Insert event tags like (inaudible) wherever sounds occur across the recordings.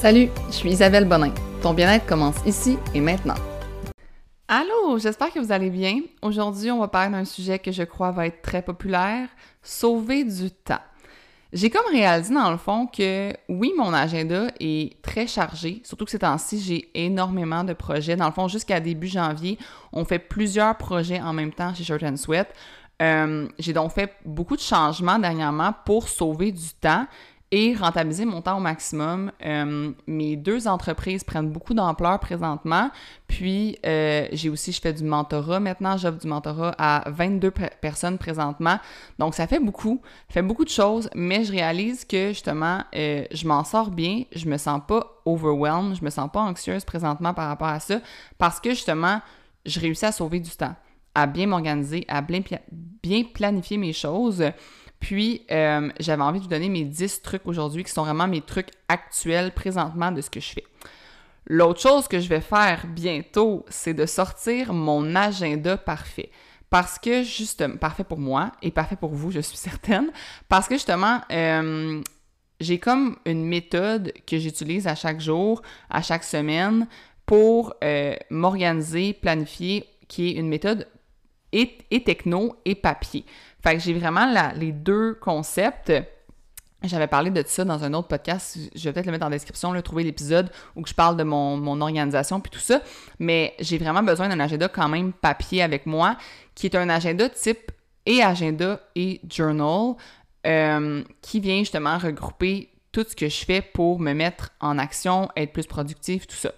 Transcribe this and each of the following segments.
Salut, je suis Isabelle Bonin. Ton bien-être commence ici et maintenant. Allô, j'espère que vous allez bien. Aujourd'hui, on va parler d'un sujet que je crois va être très populaire, sauver du temps. J'ai comme réalisé dans le fond que oui, mon agenda est très chargé, surtout que ces temps-ci, j'ai énormément de projets. Dans le fond, jusqu'à début janvier, on fait plusieurs projets en même temps chez Shirt and Sweat. Euh, j'ai donc fait beaucoup de changements dernièrement pour sauver du temps et rentabiliser mon temps au maximum. Euh, mes deux entreprises prennent beaucoup d'ampleur présentement. Puis, euh, j'ai aussi, je fais du mentorat maintenant. J'offre du mentorat à 22 personnes présentement. Donc, ça fait beaucoup. Fait beaucoup de choses, mais je réalise que, justement, euh, je m'en sors bien. Je me sens pas overwhelmed. Je me sens pas anxieuse présentement par rapport à ça parce que, justement, je réussis à sauver du temps, à bien m'organiser, à bien planifier mes choses. Puis, euh, j'avais envie de vous donner mes 10 trucs aujourd'hui qui sont vraiment mes trucs actuels présentement de ce que je fais. L'autre chose que je vais faire bientôt, c'est de sortir mon agenda parfait. Parce que, justement, parfait pour moi et parfait pour vous, je suis (laughs) certaine. Parce que, justement, euh, j'ai comme une méthode que j'utilise à chaque jour, à chaque semaine, pour euh, m'organiser, planifier, qui est une méthode et, et techno et papier. Fait que j'ai vraiment les deux concepts. J'avais parlé de ça dans un autre podcast. Je vais peut-être le mettre en description, là, trouver l'épisode où je parle de mon, organisation puis tout ça. Mais j'ai vraiment besoin d'un agenda quand même papier avec moi, qui est un agenda type et agenda et journal, euh, qui vient justement regrouper tout ce que je fais pour me mettre en action, être plus productif, tout ça.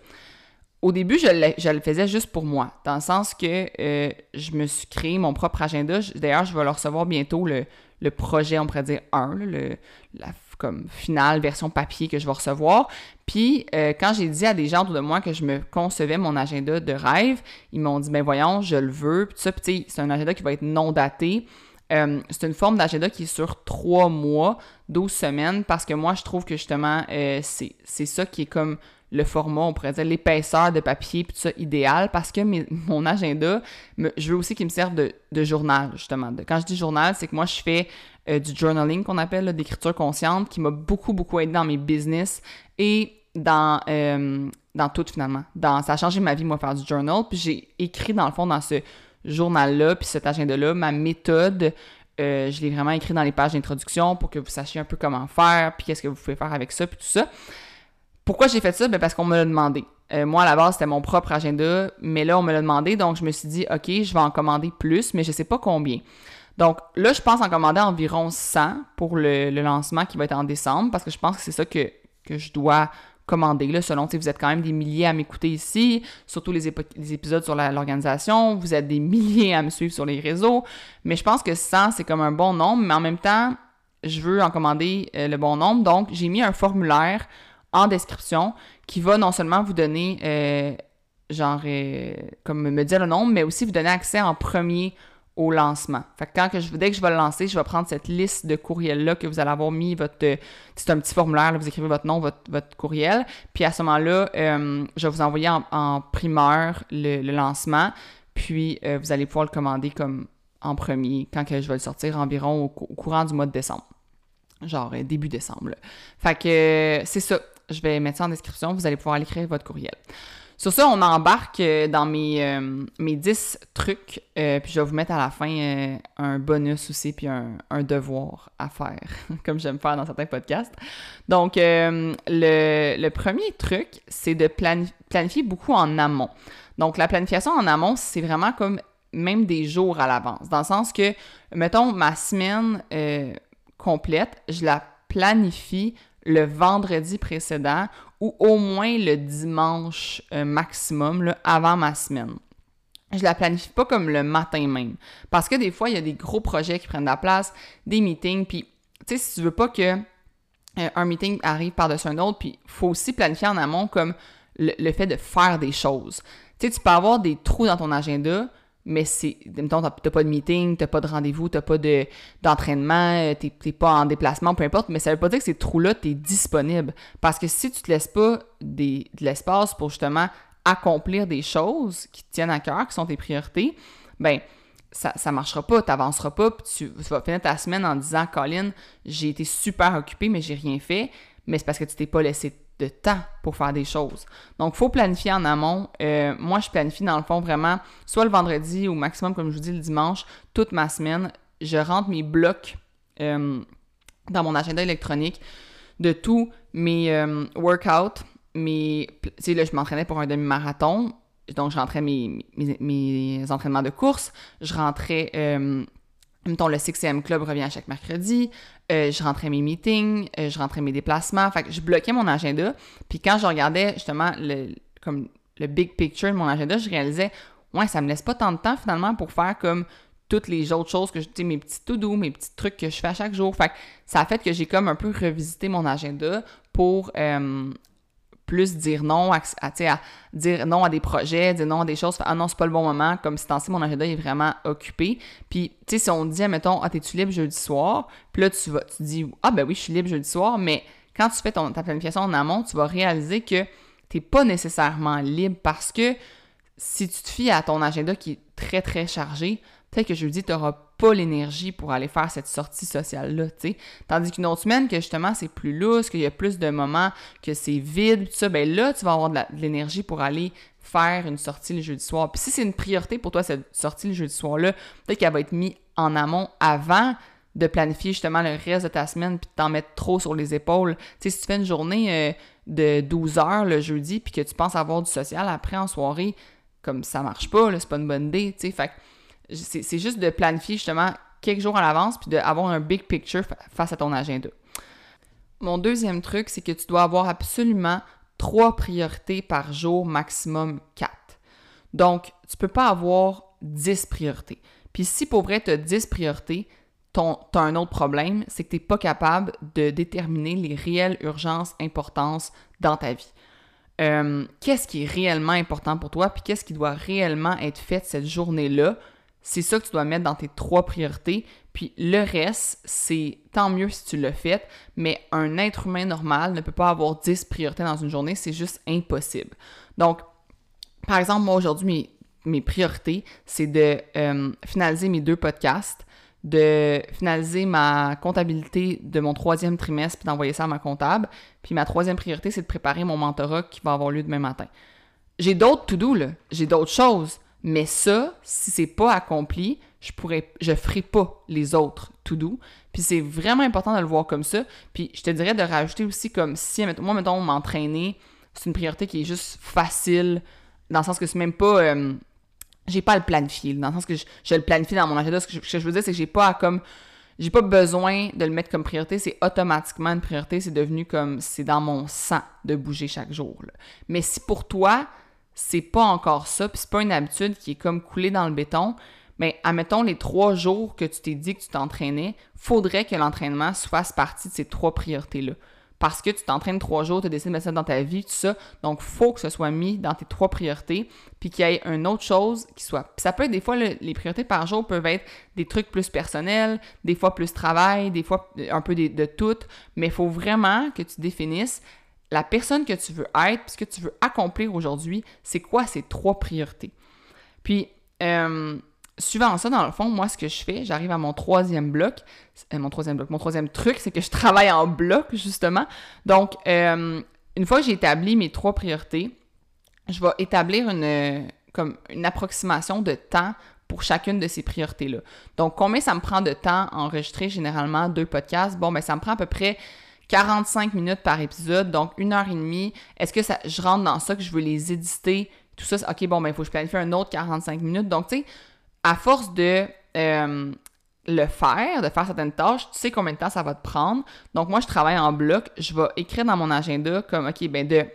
Au début, je le, faisais juste pour moi, dans le sens que euh, je me suis créé mon propre agenda. D'ailleurs, je vais le recevoir bientôt, le, projet, on pourrait dire 1, le, la comme finale version papier que je vais recevoir. Puis, euh, quand j'ai dit à des gens autour de moi que je me concevais mon agenda de rêve, ils m'ont dit, ben voyons, je le veux. Puis ça, c'est un agenda qui va être non daté. Euh, c'est une forme d'agenda qui est sur trois mois, 12 semaines, parce que moi, je trouve que justement, c'est ça qui est comme le format, on pourrait dire l'épaisseur de papier, puis tout ça, idéal, parce que (laughs) mon agenda, je veux aussi qu'il me serve de, journal, justement. quand je dis journal, c'est que moi, je fais euh, du journaling, qu'on appelle, d'écriture consciente, qui m'a beaucoup, beaucoup aidé dans mes business et dans, euh, tout, finalement. Ça a changé ma vie, moi, faire du journal, puis j'ai écrit, dans le fond, dans ce journal-là, puis cet agenda-là, ma méthode, euh, je l'ai vraiment écrit dans les pages d'introduction pour que vous sachiez un peu comment faire, puis qu'est-ce que vous pouvez faire avec ça, puis tout ça. Pourquoi j'ai fait ça? Ben parce qu'on me l'a demandé. Euh, moi, à la base, c'était mon propre agenda, mais là, on me l'a demandé, donc je me suis dit, OK, je vais en commander plus, mais je ne sais pas combien. Donc là, je pense en commander environ 100 pour le, lancement qui va être en décembre, parce que je pense que c'est ça que, je dois commander, là, selon, vous êtes quand même des milliers à m'écouter ici, surtout les, épisodes sur l'organisation, vous êtes des (laughs) milliers à me suivre sur les réseaux, mais je pense que 100, c'est comme un bon nombre, mais en même temps, je veux en commander euh, le bon nombre, donc j'ai mis un formulaire en description qui va non seulement vous donner, euh, genre, euh, comme me dire le nombre, mais aussi vous donner accès en premier au lancement. Fait que quand que dès que je vais le lancer, je vais prendre cette liste de courriels-là que vous allez avoir mis votre... c'est un petit formulaire, vous écrivez votre nom, votre, votre courriel, puis à ce moment-là, euh, je vais vous envoyer en, primeur le, lancement, puis vous allez pouvoir le commander comme en premier quand que je vais le sortir environ au, courant du mois de décembre. Genre début décembre. Fait que c'est ça. Je vais mettre ça en description. Vous allez pouvoir aller écrire votre courriel. Sur ça, on embarque euh, dans mes, euh, mes 10 trucs, euh, puis je vais vous mettre à la fin un bonus aussi, puis un, devoir à faire, (laughs) comme j'aime faire dans certains podcasts. Donc, le, le, premier truc, c'est de planifier beaucoup en amont. Donc, la planification en amont, c'est vraiment comme même des jours à l'avance, dans le sens que, mettons, ma semaine complète, je la planifie le vendredi précédent ou au moins le dimanche euh, maximum avant ma semaine. Je la planifie pas comme le matin même. Parce que des fois, il y a des gros projets qui prennent la place, des meetings, puis tu sais, si tu veux pas que euh, un meeting arrive par-dessus un autre, puis faut aussi planifier en amont comme le, le, fait de faire des choses. Tu sais, tu peux avoir des trous dans ton agenda, mais c'est, mettons, t'as, pas de meeting, t'as pas de rendez-vous, t'as pas de, d'entraînement, euh, t'es, pas en déplacement, peu importe, mais ça veut pas dire que ces trous-là, t'es disponible. Parce que si tu te laisses pas des, de l'espace pour justement accomplir des choses qui te tiennent à cœur, qui sont tes priorités, ben ça, ça marchera pas, t'avanceras pas, puis tu, vas finir ta semaine en disant, Colin, j'ai été super occupé, mais j'ai rien fait. mais c'est parce que tu t'es pas laissé de temps pour faire des choses. Donc, il faut planifier en amont. Euh, moi, je planifie dans le fond vraiment, soit le vendredi ou maximum, comme je vous dis, le dimanche, toute ma semaine. Je rentre mes blocs euh, dans mon agenda électronique de tous mes euh, workouts. Mes, tu sais, là, je m'entraînais pour un demi-marathon. Donc, je rentrais mes, mes, entraînements de course. Je rentrais Mettons, le 6 Club revient à chaque mercredi. Euh, je rentrais mes meetings, euh, je rentrais mes déplacements. Fait que je bloquais mon agenda. Puis quand je regardais justement le, comme le big picture de mon agenda, je réalisais, ouais, ça me laisse pas tant de temps finalement pour faire comme toutes les autres choses que je, tu mes petits to-do, mes petits trucs que je fais à chaque jour. Fait que ça a fait que j'ai comme un peu revisité mon agenda pour euh, plus dire non à, dire non à des projets, dire non à des choses, ah non, c'est pas le bon moment, comme si temps mon agenda est vraiment occupé. Puis, tu sais, si on dit, mettons, ah, t'es-tu libre jeudi soir? Puis là, tu vas, tu dis, ah, ben oui, je suis libre jeudi soir, mais quand tu fais ton, ta planification en amont, tu vas réaliser que t'es pas nécessairement libre parce que si tu te fies à ton agenda qui est très, très chargé, peut-être que jeudi, tu n'auras pas l'énergie pour aller faire cette sortie sociale-là, tu sais. Tandis qu'une autre semaine, que justement, c'est plus lousse, qu'il y a plus de moments, que c'est vide, tout ça, ben là, tu vas avoir de l'énergie pour aller faire une sortie le jeudi soir. Puis si c'est une priorité pour toi, cette sortie le jeudi soir-là, peut-être qu'elle va être mise en amont avant de planifier justement le reste de ta semaine puis de t'en mettre trop sur les épaules. Tu si tu fais une journée euh, de 12 heures le jeudi puis que tu penses avoir du social après en soirée, comme ça marche pas, c'est pas une bonne idée, tu sais. Fait c'est juste de planifier justement quelques jours à l'avance puis d'avoir un big picture face à ton agenda. Mon deuxième truc, c'est que tu dois avoir absolument trois priorités par jour, maximum quatre. Donc, tu peux pas avoir dix priorités. Puis si pour vrai, tu as 10 priorités, tu as un autre problème, c'est que tu n'es pas capable de déterminer les réelles urgences, importances dans ta vie. Euh, qu'est-ce qui est réellement important pour toi, puis qu'est-ce qui doit réellement être fait cette journée-là c'est ça que tu dois mettre dans tes trois priorités. Puis le reste, c'est tant mieux si tu le fais, mais un être humain normal ne peut pas avoir 10 priorités dans une journée, c'est juste impossible. Donc, par exemple, moi aujourd'hui, mes, priorités, c'est de euh, finaliser mes deux podcasts, de finaliser ma comptabilité de mon troisième trimestre puis d'envoyer ça à ma comptable. Puis ma troisième priorité, c'est de préparer mon mentorat qui va avoir lieu demain matin. J'ai d'autres to-do, là. J'ai d'autres choses. Mais ça, si c'est pas accompli, je pourrais, je ferai pas les autres tout doux. Puis c'est vraiment important de le voir comme ça. Puis je te dirais de rajouter aussi comme si, moi, mettons, m'entraîner, c'est une priorité qui est juste facile, dans le sens que c'est même pas. Euh, j'ai pas à le planifier, dans le sens que je, le planifie dans mon agenda. Ce que je, veux dire, c'est que j'ai pas à comme. J'ai pas besoin de le mettre comme priorité, c'est automatiquement une priorité, c'est devenu comme c'est dans mon sang de bouger chaque jour. Mais si pour toi, c'est pas encore ça, puis c'est pas une habitude qui est comme coulée dans le béton, mais admettons les trois jours que tu t'es dit que tu t'entraînais, faudrait que l'entraînement fasse partie de ces trois priorités-là. Parce que tu t'entraînes trois jours, tu décides de mettre ça dans ta vie, tout ça. Donc, faut que ce soit mis dans tes trois priorités, puis qu'il y ait une autre chose qui soit. Puis ça peut être des fois, les priorités par jour peuvent être des trucs plus personnels, des fois plus travail, des fois un peu de, de tout, mais il faut vraiment que tu définisses la personne que tu veux être, puis ce que tu veux accomplir aujourd'hui, c'est quoi ces trois priorités? Puis, euh, suivant ça, dans le fond, moi, ce que je fais, j'arrive à mon troisième bloc. Euh, mon troisième bloc, mon troisième truc, c'est que je travaille en bloc, justement. Donc, euh, une fois que j'ai établi mes trois priorités, je vais établir une, comme une approximation de temps pour chacune de ces priorités-là. Donc, combien ça me prend de temps enregistrer généralement deux podcasts? Bon, ben ça me prend à peu près 45 minutes par épisode, donc une heure et demie. Est-ce que ça, je rentre dans ça, que je veux les éditer, tout ça, ok, bon, ben, il faut que je planifie un autre 45 minutes. Donc, tu sais, à force de euh, le faire, de faire certaines tâches, tu sais combien de temps ça va te prendre. Donc, moi, je travaille en bloc. Je vais écrire dans mon agenda comme, ok, ben, de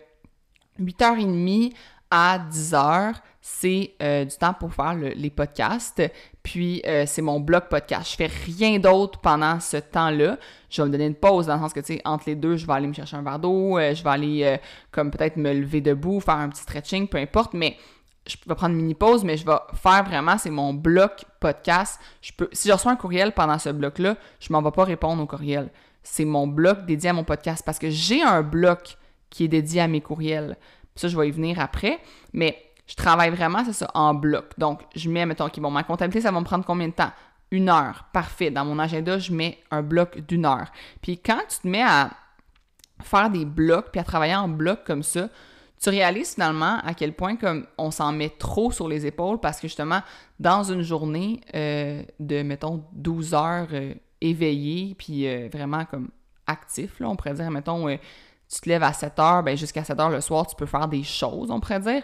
8h30 à 10h, c'est euh, du temps pour faire les podcasts. Puis euh, c'est mon blog podcast. Je fais rien d'autre pendant ce temps-là. Je vais me donner une pause dans le sens que, tu sais, entre les deux, je vais aller me chercher un verre d'eau, euh, je vais aller comme peut-être me lever debout, faire un petit stretching, peu importe, mais je vais prendre une mini pause, mais je vais faire vraiment, c'est mon bloc podcast. Je peux, si je reçois un courriel pendant ce bloc-là, je m'en vais pas répondre au courriel. C'est mon bloc dédié à mon podcast parce que j'ai un bloc qui est dédié à mes courriels. Ça, je vais y venir après. Mais je travaille vraiment, c'est ça, en bloc. Donc, je mets, mettons, OK, bon, ma comptabilité, ça va me prendre combien de temps? Une heure. Parfait. Dans mon agenda, je mets un bloc d'une heure. Puis quand tu te mets à faire des blocs, puis à travailler en blocs comme ça, tu réalises finalement à quel point comme on s'en met trop sur les épaules parce que justement, dans une journée euh, de, mettons, 12 heures euh, éveillé, puis euh, vraiment comme actif, là, on pourrait dire, mettons, tu te lèves à 7 heures, ben jusqu'à 7 heures le soir, tu peux faire des choses, on pourrait dire.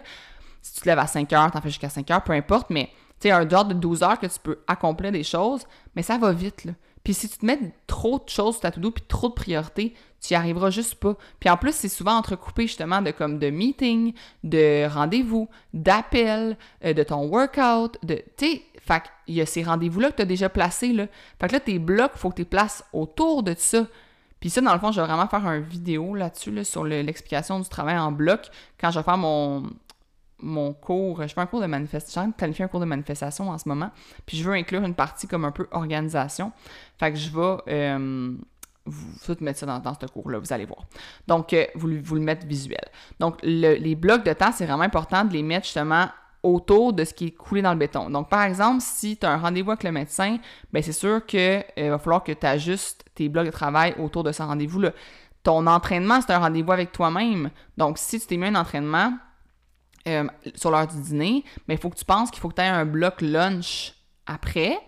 Si tu te lèves à 5 heures, t'en fais jusqu'à 5 heures, peu importe, mais tu sais, un job de 12 heures que tu peux accomplir des choses, mais ça va vite, là. Puis si tu te mets trop de choses sur ta to-do puis trop de priorités, tu y arriveras juste pas. Puis en plus, c'est souvent entrecoupé justement de comme de meetings, de rendez-vous, d'appels, euh, de ton workout, de tu fait qu'il y a ces rendez-vous-là que tu as déjà placés là. Fait que là tes blocs, faut que tu les places autour de ça. Puis ça, dans le fond, je vais vraiment faire une vidéo là-dessus, là, sur l'explication du travail en bloc, quand je vais faire mon, mon cours, je fais un cours de manifestation, j'ai planifié un cours de manifestation en ce moment, puis je veux inclure une partie comme un peu organisation. Fait que je vais euh, vous tout mettre ça dans, ce cours-là, vous allez voir. Donc, euh, vous, vous, le mettre visuel. Donc, les blocs de temps, c'est vraiment important de les mettre justement autour de ce qui est coulé dans le béton. Donc, par exemple, si tu as un rendez-vous avec le médecin, bien, c'est sûr qu'il euh, va falloir que tu ajustes tes blocs de travail autour de ce rendez-vous-là. Ton entraînement, c'est un rendez-vous avec toi-même. Donc, si tu t'es mis un entraînement, euh, sur l'heure du dîner, mais il faut que tu penses qu'il faut que tu aies un bloc lunch après.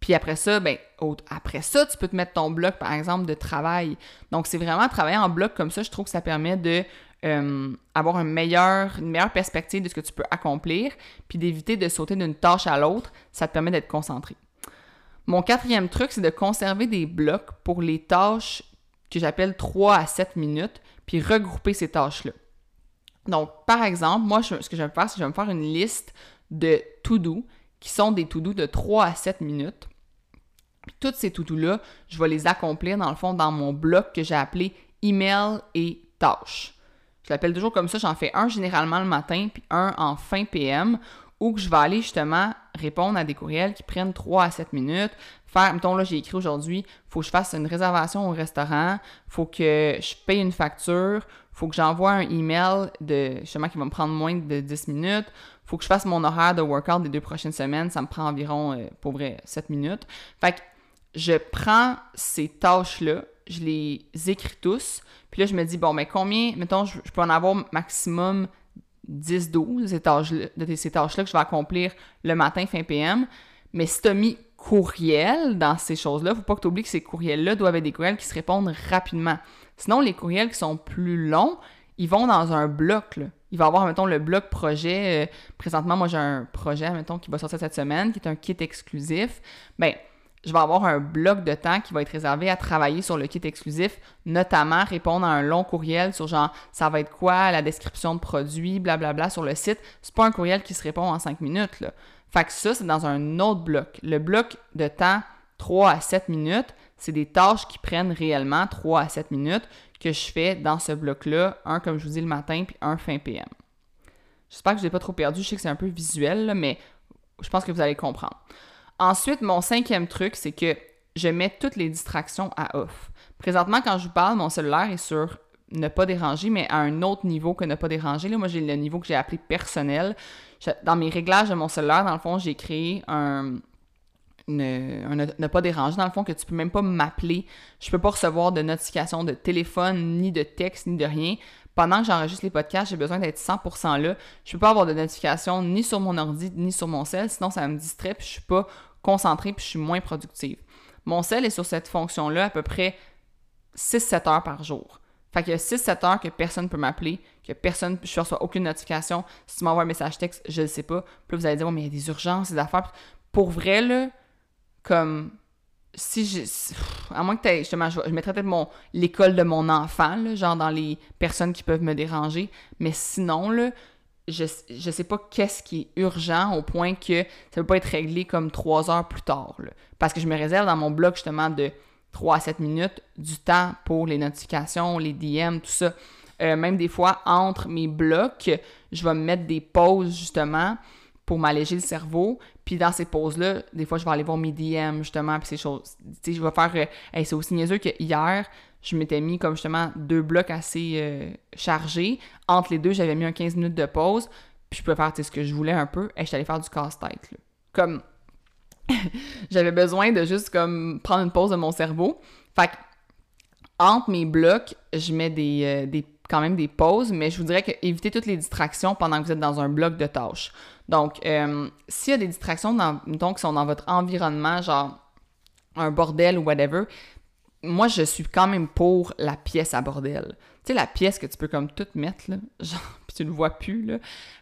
Puis après ça, ben, après ça, tu peux te mettre ton bloc, par exemple, de travail. Donc, c'est vraiment travailler en bloc comme ça, je trouve que ça permet de euh, avoir une meilleure perspective de ce que tu peux accomplir, puis d'éviter de sauter d'une tâche à l'autre. Ça te permet d'être concentré. Mon quatrième truc, c'est de conserver des blocs pour les tâches que j'appelle 3 à 7 minutes, puis regrouper ces tâches-là. Donc, par exemple, moi, ce que je vais faire, c'est que je vais me faire une liste de to-do qui sont des to-do de 3 à 7 minutes. Puis toutes ces to-do-là, je vais les accomplir dans le fond dans mon bloc que j'ai appelé email et tâches. Je l'appelle toujours comme ça, j'en fais un généralement le matin, puis un en fin PM, où je vais aller justement répondre à des courriels qui prennent 3 à 7 minutes. Faire, mettons là, j'ai écrit aujourd'hui, faut que je fasse une réservation au restaurant, faut que je paye une facture, faut que j'envoie un email de justement qui va me prendre moins de 10 minutes. Faut que je fasse mon horaire de workout des deux prochaines semaines. Ça me prend environ, euh, pour vrai, 7 minutes. Fait que je prends ces tâches-là, je les écris tous. Puis là, je me dis, bon, mais combien, mettons, je, peux en avoir maximum 10-12 de ces tâches-là que je vais accomplir le matin fin PM. Mais si tu as mis courriel dans ces choses-là, faut pas que tu oublies que ces courriels-là doivent être des courriels qui se répondent rapidement. Sinon, les courriels qui sont plus longs, ils vont dans un bloc. Il va y avoir, mettons, le bloc projet. Euh, présentement, moi, j'ai un projet, mettons, qui va sortir cette semaine, qui est un kit exclusif. Bien, je vais avoir un bloc de temps qui va être réservé à travailler sur le kit exclusif, notamment répondre à un long courriel sur genre ça va être quoi, la description de produit, blablabla sur le site. C'est pas un courriel qui se répond en cinq minutes. Fait que ça, c'est dans un autre bloc. Le bloc de temps 3 à 7 minutes, c'est des tâches qui prennent réellement 3 à 7 minutes que je fais dans ce bloc-là, un comme je vous dis le matin, puis un fin PM. J'espère que je n'ai pas trop perdu, je sais que c'est un peu visuel, mais je pense que vous allez comprendre. Ensuite, mon cinquième truc, c'est que je mets toutes les distractions à off. Présentement, quand je vous parle, mon cellulaire est sur ne pas déranger, mais à un autre niveau que ne pas déranger. Là, moi, j'ai le niveau que j'ai appelé personnel. Dans mes réglages de mon cellulaire, dans le fond, j'ai créé un, ne, pas déranger, dans le fond, que tu peux même pas m'appeler. Je peux pas recevoir de notifications de téléphone, ni de texte, ni de rien. Pendant que j'enregistre les podcasts, j'ai besoin d'être 100% là. Je peux pas avoir de notifications ni sur mon ordi, ni sur mon cell, sinon ça me distrait, puis je suis pas concentrée, puis je suis moins productive. Mon cell est sur cette fonction-là à peu près 6-7 heures par jour. Fait qu'il y a 6-7 heures que personne ne peut m'appeler, que personne, je reçois aucune notification. Si tu m'envoies un message texte, je ne sais pas. Puis vous allez dire, mais il y a des urgences, des affaires. Pour vrai, là, comme si je. À moins que tu justement, je, mettrais peut-être mon l'école de mon enfant, là, genre dans les personnes qui peuvent me déranger. Mais sinon, là, je, je sais pas qu'est-ce qui est urgent au point que ça peut pas être réglé comme trois heures plus tard. Là. Parce que je me réserve dans mon blog justement de 3 à 7 minutes du temps pour les notifications, les DM, tout ça. Euh, même des fois, entre mes blocs, je vais me mettre des pauses justement pour m'alléger le cerveau. Puis dans ces pauses-là, des fois, je vais aller voir mes DM, justement, puis ces choses. Tu sais, je vais faire... Euh, c'est aussi niaiseux que hier, je m'étais mis comme justement deux blocs assez euh, chargés. Entre les deux, j'avais mis un 15 minutes de pause, puis je pouvais faire ce que je voulais un peu, et je suis allée faire du casse-tête. Comme... (laughs) j'avais besoin de juste comme prendre une pause de mon cerveau. Fait que entre mes blocs, je mets des, euh, quand même des pauses, mais je vous dirais toutes les distractions pendant que vous êtes dans un bloc de tâches. Donc, euh, s'il y a des distractions dans, qui sont dans votre environnement, genre un bordel ou whatever, moi, je suis quand même pour la pièce à bordel. Tu sais, la pièce que tu peux comme tout mettre, là, (laughs) genre, puis tu le vois plus, là.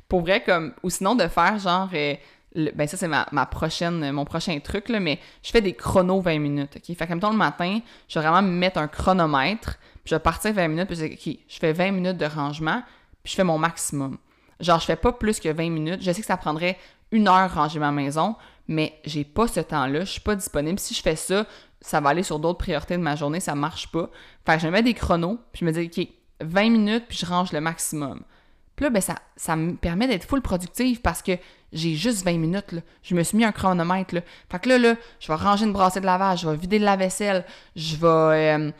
Pour vrai, comme, ou sinon de faire genre, euh, ben ça c'est ma, prochaine, mon prochain truc, là, mais je fais des chronos 20 minutes, ok? Fait que temps le matin, je vais vraiment me mettre un chronomètre, puis je vais partir 20 minutes, puis je dis, ok, je fais 20 minutes de rangement, puis je fais mon maximum. Genre, je fais pas plus que 20 minutes. Je sais que ça prendrait une heure ranger ma maison, mais j'ai pas ce temps-là, je suis pas disponible. Si je fais ça, ça va aller sur d'autres priorités de ma journée, ça marche pas. Fait que je me mets des chronos, puis je me dis, OK, 20 minutes, puis je range le maximum. Puis là, ben, ça, ça me permet d'être full productive parce que j'ai juste 20 minutes. Là. Je me suis mis un chronomètre. Là. Fait que là, là, je vais ranger une brassée de lavage, je vais vider de la vaisselle, je vais euh,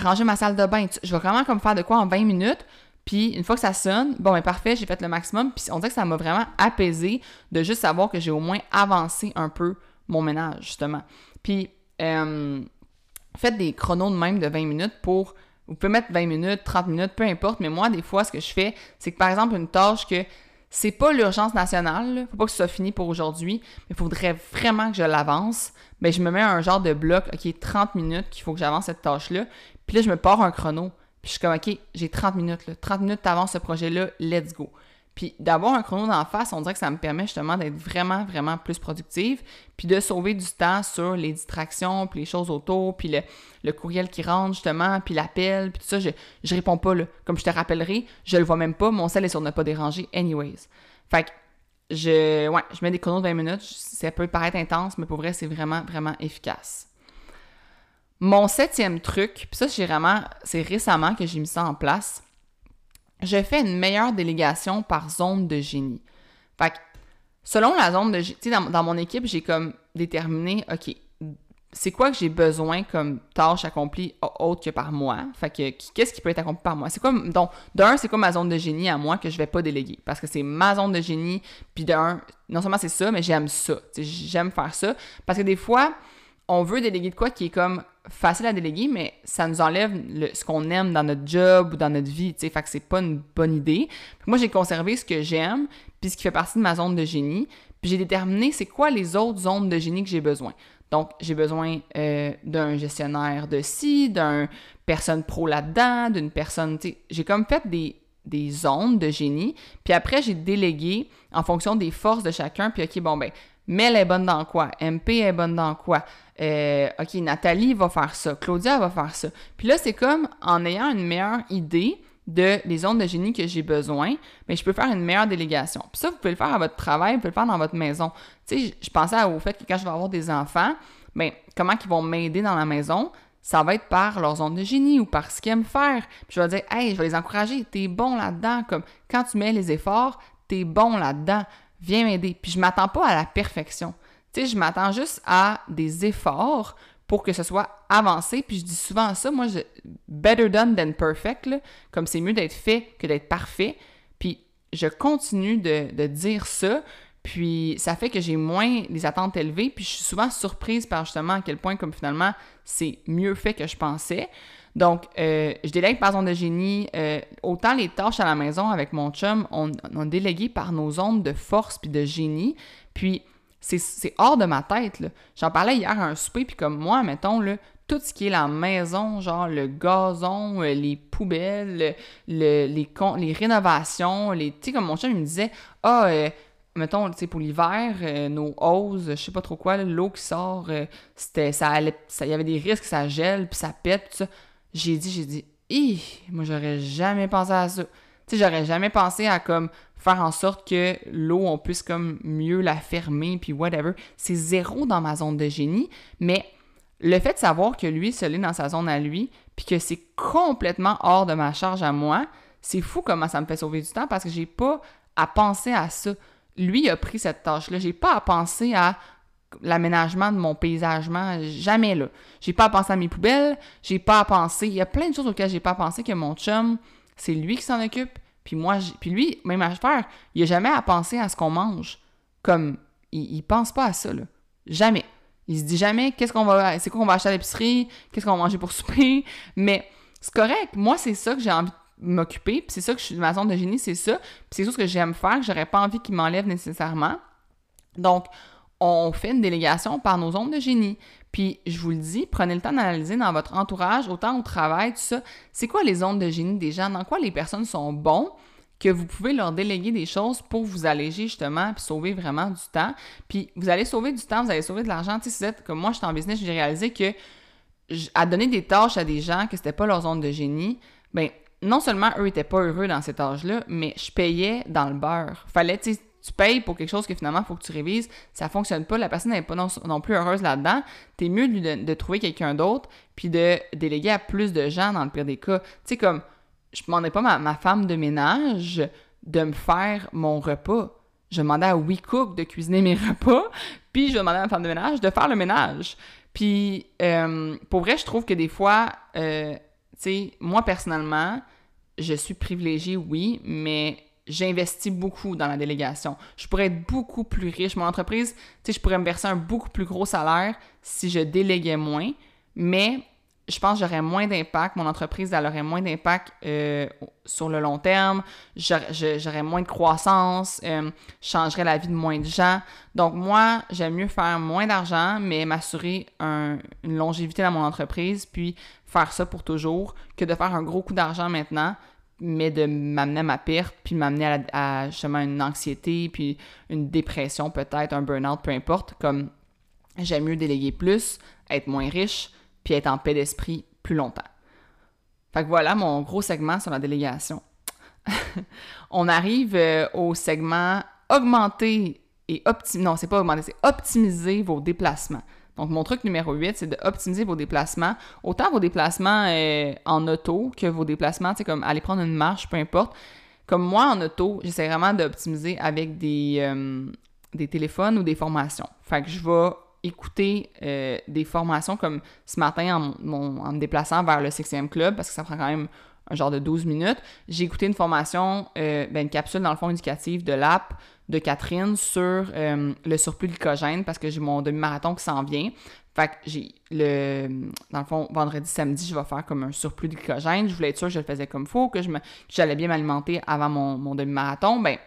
ranger ma salle de bain. Je vais vraiment comme faire de quoi en 20 minutes. Puis une fois que ça sonne, bon, ben parfait, j'ai fait le maximum. Puis on dirait que ça m'a vraiment apaisé de juste savoir que j'ai au moins avancé un peu mon ménage, justement. Puis euh, faites des chronos de même de 20 minutes pour. Vous pouvez mettre 20 minutes, 30 minutes, peu importe, mais moi, des fois, ce que je fais, c'est que par exemple, une tâche que c'est pas l'urgence nationale, faut pas que ce soit fini pour aujourd'hui, mais il faudrait vraiment que je l'avance. Ben, je me mets un genre de bloc, OK, 30 minutes qu'il faut que j'avance cette tâche-là. Puis là, je me pars un chrono. Puis je suis comme, OK, j'ai 30 minutes, là. 30 minutes, t'avances ce projet-là, let's go. Puis d'avoir un chrono d'en face, on dirait que ça me permet justement d'être vraiment, vraiment plus productive, puis de sauver du temps sur les distractions, puis les choses autour, puis le, courriel qui rentre justement, puis l'appel, puis tout ça. Je, je réponds pas, là. Comme je te rappellerai, je le vois même pas, mon sel est sur ne pas déranger, anyways. Fait que je, ouais, je mets des chronos de 20 minutes, ça peut paraître intense, mais pour vrai, c'est vraiment, vraiment efficace. Mon septième truc, puis ça, j'ai vraiment, c'est récemment que j'ai mis ça en place. Je fais une meilleure délégation par zone de génie. Fait que, selon la zone de génie, tu sais, dans, mon équipe, j'ai comme déterminé, OK, c'est quoi que j'ai besoin comme tâche accomplie autre que par moi? Fait que, qu'est-ce qui peut être accompli par moi? C'est quoi, donc, d'un, c'est quoi ma zone de génie à moi que je vais pas déléguer? Parce que c'est ma zone de génie, puis d'un, non seulement c'est ça, mais j'aime ça. J'aime faire ça. Parce que des fois, on veut déléguer de quoi qui est comme facile à déléguer, mais ça nous enlève ce qu'on aime dans notre job ou dans notre vie, tu sais, fait que c'est pas une bonne idée. Moi, j'ai conservé ce que j'aime, puis ce qui fait partie de ma zone de génie, puis j'ai déterminé c'est quoi les autres zones de génie que j'ai besoin. Donc, j'ai besoin euh, d'un gestionnaire de ci, d'une personne pro là-dedans, d'une personne, tu sais, j'ai comme fait des, des zones de génie, puis après, j'ai délégué en fonction des forces de chacun, puis OK, bon, ben, Mel est bonne dans quoi? MP est bonne dans quoi? Euh, OK, Nathalie va faire ça. Claudia va faire ça. Puis là, c'est comme en ayant une meilleure idée de les zones de génie que j'ai besoin, mais je peux faire une meilleure délégation. Puis ça, vous pouvez le faire à votre travail, vous pouvez le faire dans votre maison. Tu sais, je pensais au fait que quand je vais avoir des enfants, bien, comment ils vont m'aider dans la maison? Ça va être par leur zone de génie ou par ce qu'ils aiment faire. Puis je vais dire, hey, je vais les encourager, t'es bon là-dedans. Comme quand tu mets les efforts, t'es bon là-dedans viens m'aider. Puis je m'attends pas à la perfection. Tu sais, je m'attends juste à des efforts pour que ce soit avancé. Puis je dis souvent ça, moi, je, better done than perfect, comme c'est mieux d'être fait que d'être parfait. Puis je continue de, de, dire ça. Puis ça fait que j'ai moins les attentes élevées. Puis je suis souvent surprise par justement à quel point, comme finalement, c'est mieux fait que je pensais. Donc, euh, je délègue par zone de génie. Euh, autant les tâches à la maison avec mon chum, on, on délégué par nos zones de force puis de génie. Puis, c'est hors de ma tête. J'en parlais hier à un souper, puis comme moi, mettons, là, tout ce qui est la maison, genre le gazon, euh, les poubelles, les, les rénovations, les, tu sais, comme mon chum, il me disait, ah, mettons, tu pour l'hiver, nos hoses, je sais pas trop quoi, l'eau qui sort, ça allait, il y avait des risques, ça gèle, puis ça pète, j'ai dit, j'ai dit, Hi, moi j'aurais jamais pensé à ça. Tu sais, j'aurais jamais pensé à comme faire en sorte que l'eau, on puisse comme mieux la fermer, puis whatever. C'est zéro dans ma zone de génie, mais le fait de savoir que lui se l'est dans sa zone à lui, puis que c'est complètement hors de ma charge à moi, c'est fou comment ça me fait sauver du temps parce que j'ai pas à penser à ça. Lui a pris cette tâche-là. J'ai pas à penser à l'aménagement de mon paysagement, jamais là. J'ai pas à penser à mes poubelles, j'ai pas à penser, il y a plein de choses auxquelles j'ai pas à penser que mon chum, c'est lui qui s'en occupe, puis moi, puis lui, même à faire, il a jamais à penser à ce qu'on mange. Comme, il, il, pense pas à ça, là. Jamais. Il se dit jamais qu'est-ce qu'on va, c'est quoi qu'on va acheter à l'épicerie, qu'est-ce qu'on va manger pour (laughs) souper, mais C'est correct. Moi, c'est ça que j'ai envie de m'occuper, puis c'est ça que je suis ma zone de génie, c'est ça. Puis c'est ça que j'aime faire, que j'aurais pas envie qu'il m'enlève nécessairement. Donc, on fait une délégation par nos zones de génie. Puis, je vous le dis, prenez le temps d'analyser dans votre entourage, autant au travail, tout ça. C'est quoi les zones de génie des gens? Dans quoi les personnes sont bons? que vous pouvez leur déléguer des choses pour vous alléger justement puis sauver vraiment du temps? Puis vous allez sauver du temps, vous allez sauver de l'argent. Tu sais, si vous êtes comme moi, je suis en business, j'ai réalisé que à donner des tâches à des gens que c'était pas leur zone de génie, ben non seulement eux étaient pas heureux dans ces tâches-là, mais je payais dans le beurre. Fallait, tu tu payes pour quelque chose que finalement, il faut que tu révises, ça fonctionne pas, la personne n'est pas non, plus heureuse là-dedans, t'es mieux de, trouver quelqu'un d'autre, puis de déléguer à plus de gens dans le pire des cas. Tu sais, comme, je demandais pas ma, ma femme de ménage de me faire mon repas. Je demandais à WeCook de cuisiner mes (laughs) repas, puis je demandais à ma femme de ménage de faire le ménage. Puis, euh, pour vrai, je trouve que des fois, euh, tu sais, moi personnellement, je suis privilégiée, oui, mais j'investis beaucoup dans la délégation. Je pourrais être beaucoup plus riche. Mon entreprise, tu sais, je pourrais me verser un beaucoup plus gros salaire si je déléguais moins, mais je pense que j'aurais moins d'impact, mon entreprise elle aurait moins d'impact euh, sur le long terme, j'aurais moins de croissance, euh, je changerais la vie de moins de gens. Donc moi, j'aime mieux faire moins d'argent, mais m'assurer une longévité dans mon entreprise, puis faire ça pour toujours, que de faire un gros coup d'argent maintenant, mais de m'amener à ma perte, puis m'amener à, justement une anxiété, puis une dépression peut-être, un burn-out, peu importe, comme j'aime mieux déléguer plus, être moins riche, puis être en paix d'esprit plus longtemps. Fait que voilà mon gros segment sur la délégation. (laughs) On arrive euh, au segment augmenter et optimiser. Non, pas augmenter, c'est optimiser vos déplacements. Donc, mon truc numéro 8, c'est d'optimiser vos déplacements. Autant vos déplacements euh, en auto que vos déplacements, c'est comme aller prendre une marche, peu importe. Comme moi, en auto, j'essaie vraiment d'optimiser avec des, euh, téléphones ou des formations. Fait que je vais écouter euh, des formations comme ce matin en, en, me déplaçant vers le 6e club, parce que ça prend quand même un genre de 12 minutes. J'ai écouté une formation, euh, ben, une capsule dans le fond éducatif de l'app de Catherine sur euh, le surplus de glycogène parce que j'ai mon demi-marathon qui s'en vient. Fait que j'ai le. Dans le fond, vendredi, samedi, je vais faire comme un surplus de glycogène. Je voulais être sûr que je le faisais comme il faut, que, j'allais bien m'alimenter avant mon, mon demi-marathon. Ben,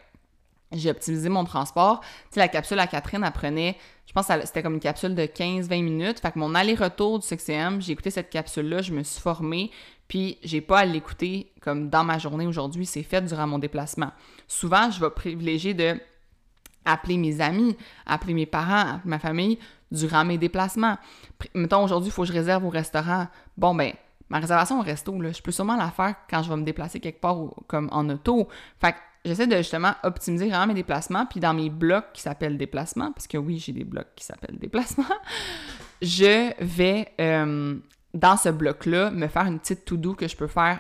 j'ai optimisé mon transport. Tu la capsule à Catherine, elle prenait, je pense que c'était comme une capsule de 15-20 minutes. Fait que mon aller-retour du CXM, j'ai écouté cette capsule-là, je me suis formée, puis j'ai pas à l'écouter comme dans ma journée aujourd'hui, c'est fait durant mon déplacement. Souvent, je vais privilégier de appeler mes amis, appeler mes parents, appeler ma famille durant mes déplacements. Mettons, aujourd'hui, il faut que je réserve au restaurant. Bon, ben, ma réservation au resto, je peux sûrement la faire quand je vais me déplacer quelque part comme en auto. Fait que j'essaie de justement optimiser vraiment mes déplacements. Puis dans mes blocs qui s'appellent déplacements, parce que oui, j'ai des blocs qui s'appellent déplacements, (laughs) je vais, euh, dans ce bloc-là, me faire une petite to-do que je peux faire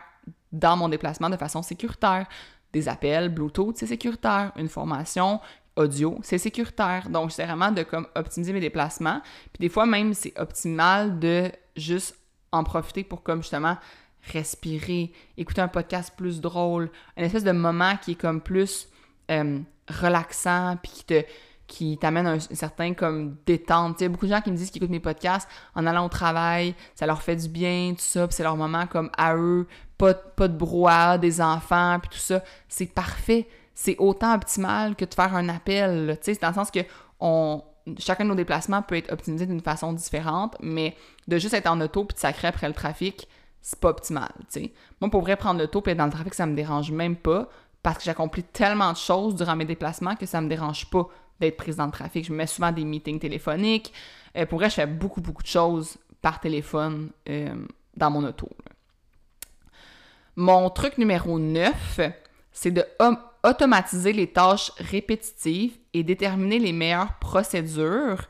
dans mon déplacement de façon sécuritaire. Des appels, Bluetooth, c'est sécuritaire. Une formation, audio, c'est sécuritaire. Donc, c'est vraiment de comme optimiser mes déplacements. Puis des fois, même, c'est optimal de juste en profiter pour comme justement respirer, écouter un podcast plus drôle, un espèce de moment qui est comme plus euh, relaxant, puis qui te qui t'amène un, certain comme détente. Il y a beaucoup de gens qui me disent qu'ils écoutent mes podcasts en allant au travail, ça leur fait du bien, tout ça, puis c'est leur moment comme à eux, pas, pas de brouhaha, des enfants, puis tout ça. C'est parfait. C'est autant optimal que de faire un appel. C'est dans le sens que on, chacun de nos déplacements peut être optimisé d'une façon différente, mais de juste être en auto puis de sacrer après le trafic, c'est pas optimal. Moi, pour vrai, prendre l'auto et être dans le trafic, ça me dérange même pas parce que j'accomplis tellement de choses durant mes déplacements que ça me dérange pas d'être prise dans le trafic. Je me mets souvent des meetings téléphoniques. Euh, pour vrai, je fais beaucoup, beaucoup de choses par téléphone euh, dans mon auto. Mon truc numéro 9, c'est de automatiser les tâches répétitives et déterminer les meilleures procédures.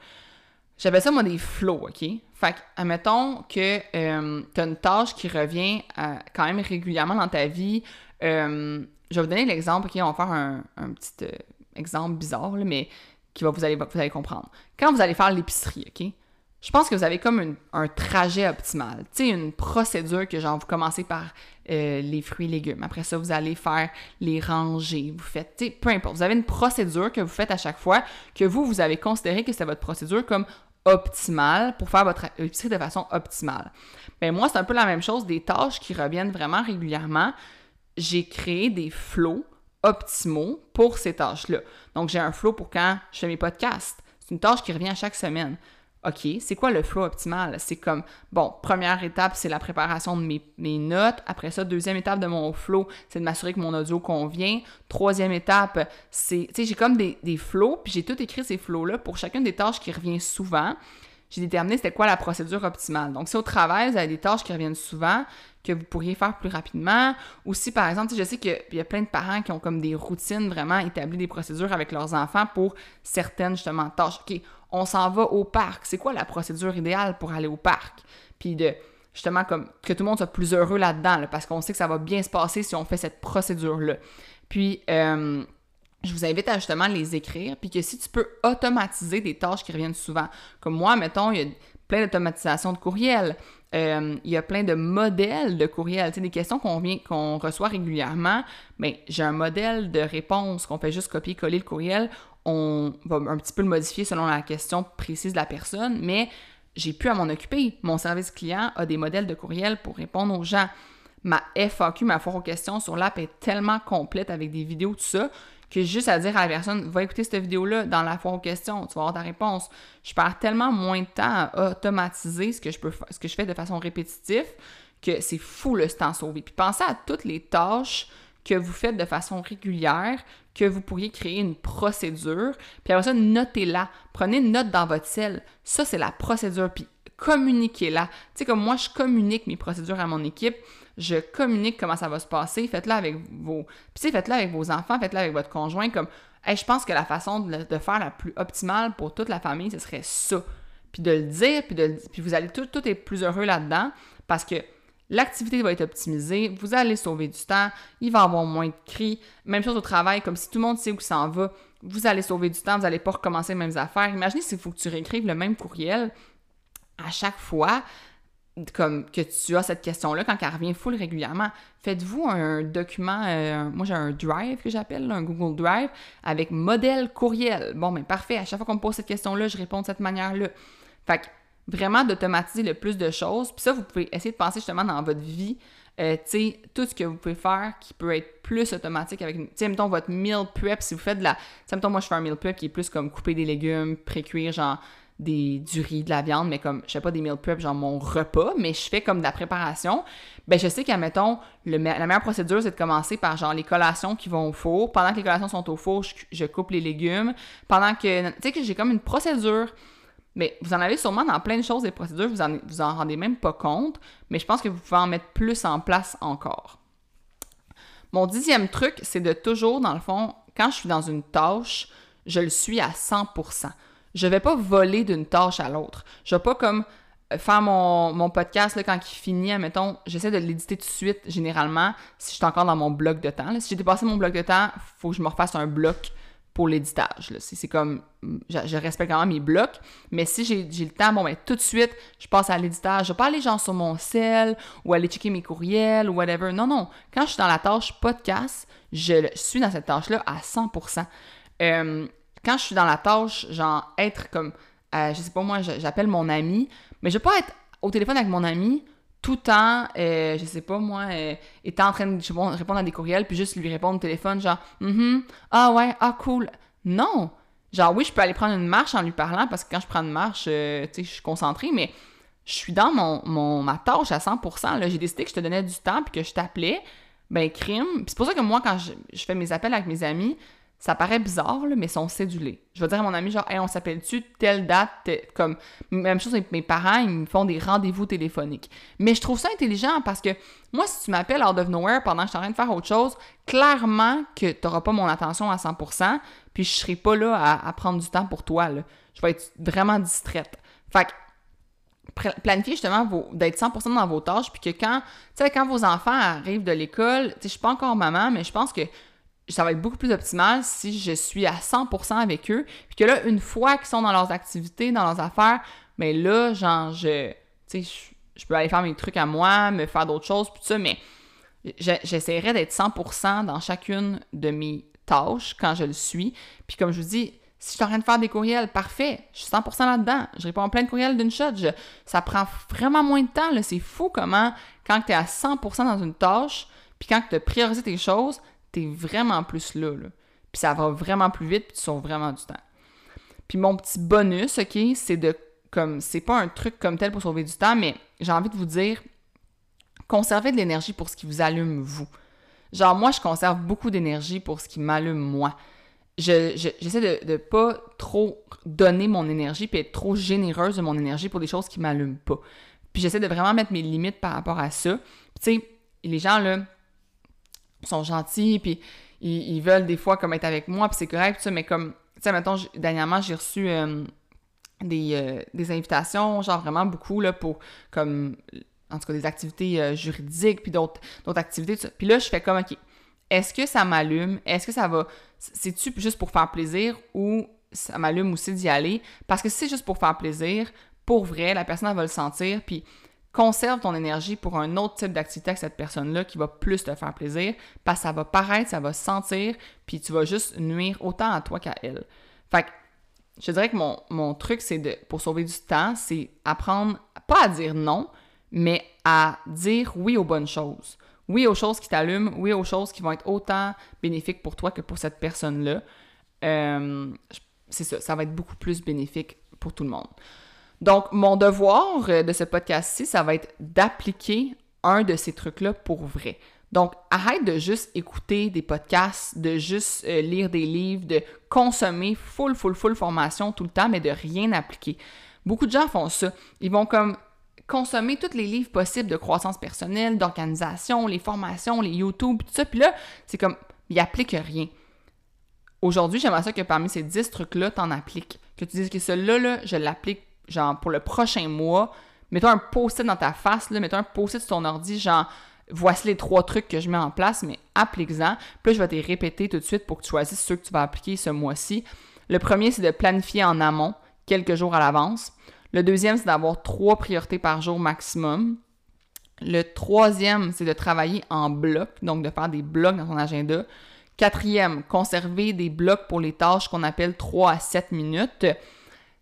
J'appelle ça, moi, des flows, OK? Fait que, admettons que euh, tu as une tâche qui revient euh, quand même régulièrement dans ta vie. Euh, je vais vous donner l'exemple, OK? On va faire un, petit exemple bizarre, mais qui va vous allez, vous allez comprendre. Quand vous allez faire l'épicerie, OK? Je pense que vous avez comme un trajet optimal. Tu sais, une procédure que, genre, vous commencez par les fruits et légumes. Après ça, vous allez faire les rangées. Vous faites, tu sais, peu importe. Vous avez une procédure que vous faites à chaque fois que vous, vous avez considéré que c'est votre procédure comme optimale pour faire votre épicerie de façon optimale. Ben moi, c'est un peu la même chose, des tâches qui reviennent vraiment régulièrement. J'ai créé des flots optimaux pour ces tâches-là. Donc, j'ai un flow pour quand je fais mes podcasts. C'est une tâche qui revient à chaque semaine. OK, c'est quoi le flow optimal? C'est comme, bon, première étape, c'est la préparation de mes, notes. Après ça, deuxième étape de mon flow, c'est de m'assurer que mon audio convient. Troisième étape, c'est, tu sais, j'ai comme des, des flows, puis j'ai tout écrit ces flows-là pour chacune des tâches qui reviennent souvent. J'ai déterminé c'était quoi la procédure optimale. Donc, si au travail, vous avez des tâches qui reviennent souvent, que vous pourriez faire plus rapidement. Ou si, par exemple, je sais qu'il y a plein de parents qui ont comme des routines vraiment établies des procédures avec leurs enfants pour certaines, justement, tâches. OK, on s'en va au parc. C'est quoi la procédure idéale pour aller au parc? Puis de justement comme que tout le monde soit plus heureux là-dedans, parce qu'on sait que ça va bien se passer si on fait cette procédure-là. Puis euh, je vous invite à justement les écrire, puis que si tu peux automatiser des tâches qui reviennent souvent, comme moi, mettons, il y a plein d'automatisation de courriels, euh, il y a plein de modèles de courriels, tu des questions qu'on reçoit régulièrement, mais j'ai un modèle de réponse qu'on fait juste copier-coller le courriel, on va un petit peu le modifier selon la question précise de la personne, mais j'ai pu à m'en occuper. Mon service client a des modèles de courriel pour répondre aux gens. Ma FAQ, ma foire aux questions sur l'app est tellement complète avec des vidéos, tout ça, que juste à dire à la personne, va écouter cette vidéo-là dans la foire aux questions, tu vas avoir ta réponse. Je perds tellement moins de temps à automatiser ce que je, peux ce que je fais de façon répétitive que c'est fou le temps sauvé. Puis pensez à toutes les tâches que vous faites de façon régulière, que vous pourriez créer une procédure, puis après ça, notez-la. Prenez une note dans votre cell. Ça, c'est la procédure, puis communiquez-la. Tu sais, comme moi, je communique mes procédures à mon équipe, je communique comment ça va se passer, faites-le avec vos... Puis faites-le avec vos enfants, faites-le avec votre conjoint, comme, je pense que la façon de, faire la plus optimale pour toute la famille, ce serait ça. Puis de le dire, puis, de, puis vous allez tout, tout est plus heureux là-dedans, parce que L'activité va être optimisée, vous allez sauver du temps, il va avoir moins de cris. Même chose au travail, comme si tout le monde sait où ça en va, vous allez sauver du temps, vous n'allez pas recommencer les mêmes affaires. Imaginez s'il faut que tu réécrives le même courriel à chaque fois, comme que tu as cette question-là quand elle revient full régulièrement. Faites-vous un document, euh, moi j'ai un drive que j'appelle, un Google Drive, avec modèle courriel. Bon, mais ben, parfait, à chaque fois qu'on me pose cette question-là, je réponds de cette manière-là. Fait que vraiment d'automatiser le plus de choses. Puis ça, vous pouvez essayer de penser justement dans votre vie, euh, tu sais, tout ce que vous pouvez faire qui peut être plus automatique avec, tu sais, mettons votre meal prep, si vous faites de la, tu sais, mettons moi je fais un meal prep qui est plus comme couper des légumes, pré-cuire genre des, du riz, de la viande, mais comme, je fais pas des meal prep, genre mon repas, mais je fais comme de la préparation, ben je sais qu'à, mettons, le, la meilleure procédure, c'est de commencer par genre les collations qui vont au four. Pendant que les collations sont au four, je, je coupe les légumes. Pendant que, tu sais, que j'ai comme une procédure mais vous en avez sûrement dans plein de choses des procédures, vous en, vous en rendez même pas compte, mais je pense que vous pouvez en mettre plus en place encore. Mon dixième truc, c'est de toujours, dans le fond, quand je suis dans une tâche, je le suis à 100%. Je vais pas voler d'une tâche à l'autre. Je vais pas comme euh, faire mon, podcast là, quand il finit, admettons, j'essaie de l'éditer tout de suite, généralement, si je suis encore dans mon bloc de temps. Si j'ai dépassé mon bloc de temps, faut que je me refasse un bloc pour l'éditage. C'est comme, je, respecte quand même mes blocs, mais si j'ai le temps, bon, ben tout de suite, je passe à l'éditage. Je vais pas aller genre sur mon cell ou aller checker mes courriels ou whatever. Non, non. Quand je suis dans la tâche podcast, je suis dans cette tâche-là à 100%. Euh, quand je suis dans la tâche, genre être comme, euh, je sais pas moi, j'appelle mon ami, mais je vais pas être au téléphone avec mon ami tout temps, euh, je sais pas moi, euh, étant en train de répondre à des courriels, puis juste lui répondre au téléphone, genre, mm ah ouais, ah cool. Non! Genre, oui, je peux aller prendre une marche en lui parlant, parce que quand je prends une marche, euh, tu sais, je suis concentrée, mais je suis dans mon, mon ma tâche à 100%. Là, j'ai décidé que je te donnais du temps, puis que je t'appelais. Ben, crime. c'est pour ça que moi, quand je fais mes appels avec mes amis, ça paraît bizarre, mais ils sont cédulés. Je vais dire à mon ami, genre, hey, on s'appelle-tu telle date, comme, même chose avec mes parents, ils me font des rendez-vous téléphoniques. Mais je trouve ça intelligent parce que moi, si tu m'appelles out of nowhere pendant que je suis en train de faire autre chose, clairement que tu n'auras pas mon attention à 100%, puis je serai pas là à, prendre du temps pour toi, là. Je vais être vraiment distraite. Fait que, planifier justement d'être 100% dans vos tâches, puis que quand, quand vos enfants arrivent de l'école, tu sais, je suis pas encore maman, mais je pense que ça va être beaucoup plus optimal si je suis à 100% avec eux. Puis que là, une fois qu'ils sont dans leurs activités, dans leurs affaires, mais là, genre, je, je, peux aller faire mes trucs à moi, me faire d'autres choses, tout ça, mais j'essaierai d'être 100% dans chacune de mes tâches quand je le suis. Puis comme je vous dis, Si je suis en train de faire des courriels, parfait, je suis 100% là-dedans. Je réponds plein de courriels d'une shot. ça prend vraiment moins de temps. C'est fou comment, quand tu es à 100% dans une tâche, puis quand tu as priorisé tes choses, tu es vraiment plus là, Puis ça va vraiment plus vite, puis tu sauves vraiment du temps. Puis mon petit bonus, OK, c'est de, comme, c'est pas un truc comme tel pour sauver du temps, mais j'ai envie de vous dire, conservez de l'énergie pour ce qui vous allume, vous. Genre, moi, je conserve beaucoup d'énergie pour ce qui m'allume, moi. J'essaie de ne pas trop donner mon énergie puis être trop généreuse de mon énergie pour des choses qui m'allument pas. Puis j'essaie de vraiment mettre mes limites par rapport à ça. Tu sais, les gens, là, sont gentils, puis ils, veulent des fois comme être avec moi, puis c'est correct, ça, mais comme, tu sais, mettons, dernièrement, j'ai reçu euh, des, euh, des, invitations, genre vraiment beaucoup, là, pour, comme, en tout cas, des activités euh, juridiques, puis d'autres activités, Puis là, je fais comme, OK, est-ce que ça m'allume? Est-ce que ça va... C'est-tu juste pour faire plaisir ou ça m'allume aussi d'y aller? Parce que si c'est juste pour faire plaisir, pour vrai, la personne, elle va le sentir, puis conserve ton énergie pour un autre type d'activité avec cette personne-là qui va plus te faire plaisir, parce que ça va paraître, ça va sentir, puis tu vas juste nuire autant à toi qu'à elle. Fait que, je dirais que mon, truc, c'est de, pour sauver du temps, c'est apprendre, pas à dire non, mais à dire oui aux bonnes choses. Oui aux choses qui t'allument, oui aux choses qui vont être autant bénéfiques pour toi que pour cette personne-là. Euh, c'est ça, ça va être beaucoup plus bénéfique pour tout le monde. Donc, mon devoir euh, de ce podcast-ci, ça va être d'appliquer un de ces trucs-là pour vrai. Donc, arrête de juste écouter des podcasts, de juste euh, lire des livres, de consommer full, full, full formation tout le temps, mais de rien appliquer. Beaucoup de gens font ça. Ils vont comme consommer tous les livres possibles de croissance personnelle, d'organisation, les formations, les YouTube, tout ça. Puis là, c'est comme, il applique rien. Aujourd'hui, j'aimerais ça que parmi ces 10 trucs-là, tu en appliques. Que tu dises que celui-là, là, je l'applique, genre, pour le prochain mois. Mets-toi un post-it dans ta face, là, mets-toi un post-it sur ton ordi, genre, voici les trois trucs que je mets en place, mais applique-en. Puis là, je vais te répéter tout de suite pour que tu choisisses ceux que tu vas appliquer ce mois-ci. Le premier, c'est de planifier en amont, quelques jours à l'avance. Le deuxième, c'est d'avoir trois priorités par jour maximum. Le troisième, c'est de travailler en bloc, donc de faire des blocs dans ton agenda. Quatrième, conserver des blocs pour les tâches qu'on appelle 3 à 7 minutes.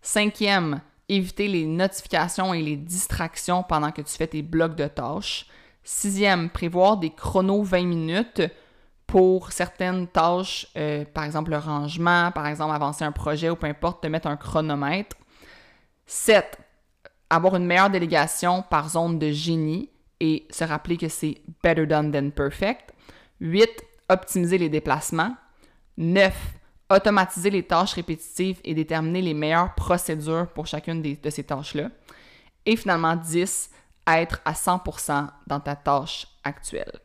Cinquième, éviter les notifications et les distractions pendant que tu fais tes blocs de tâches. Sixième, prévoir des chronos 20 minutes pour certaines tâches, euh, par exemple le rangement, par exemple avancer un projet ou peu importe, te mettre un chronomètre. 7. Avoir une meilleure délégation par zone de génie et se rappeler que c'est better done than perfect. 8. Optimiser les déplacements. 9. Automatiser les tâches répétitives et déterminer les meilleures procédures pour chacune de ces tâches-là. Et finalement, 10. Être à 100% dans ta tâche actuelle.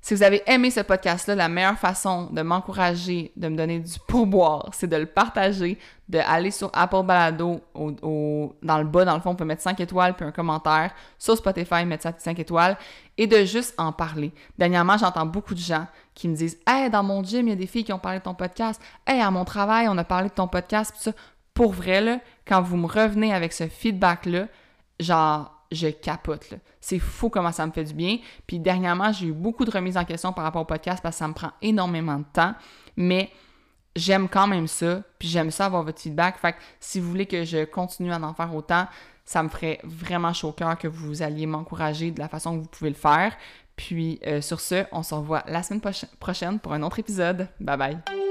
Si vous avez aimé ce podcast-là, la meilleure façon de m'encourager, de me donner du pourboire, c'est de le partager, d'aller sur Apple Balado, dans le bas, dans le fond, on peut mettre 5 étoiles puis un commentaire. Sur Spotify, mettre 5 étoiles et de juste en parler. Dernièrement, j'entends beaucoup de gens qui me disent Hey, dans mon gym, il y a des filles qui ont parlé de ton podcast. Hey, à mon travail, on a parlé de ton podcast. Puis ça, pour vrai, quand vous me revenez avec ce feedback-là, genre, je capote. C'est fou comment ça me fait du bien. Puis dernièrement, j'ai eu beaucoup de remises en question par rapport au podcast parce que ça me prend énormément de temps. Mais j'aime quand même ça. Puis j'aime ça avoir votre feedback. Fait que si vous voulez que je continue à en faire autant, ça me ferait vraiment chaud au cœur que vous alliez m'encourager de la façon que vous pouvez le faire. Puis euh, sur ce, on se revoit la semaine prochaine pour un autre épisode. Bye bye!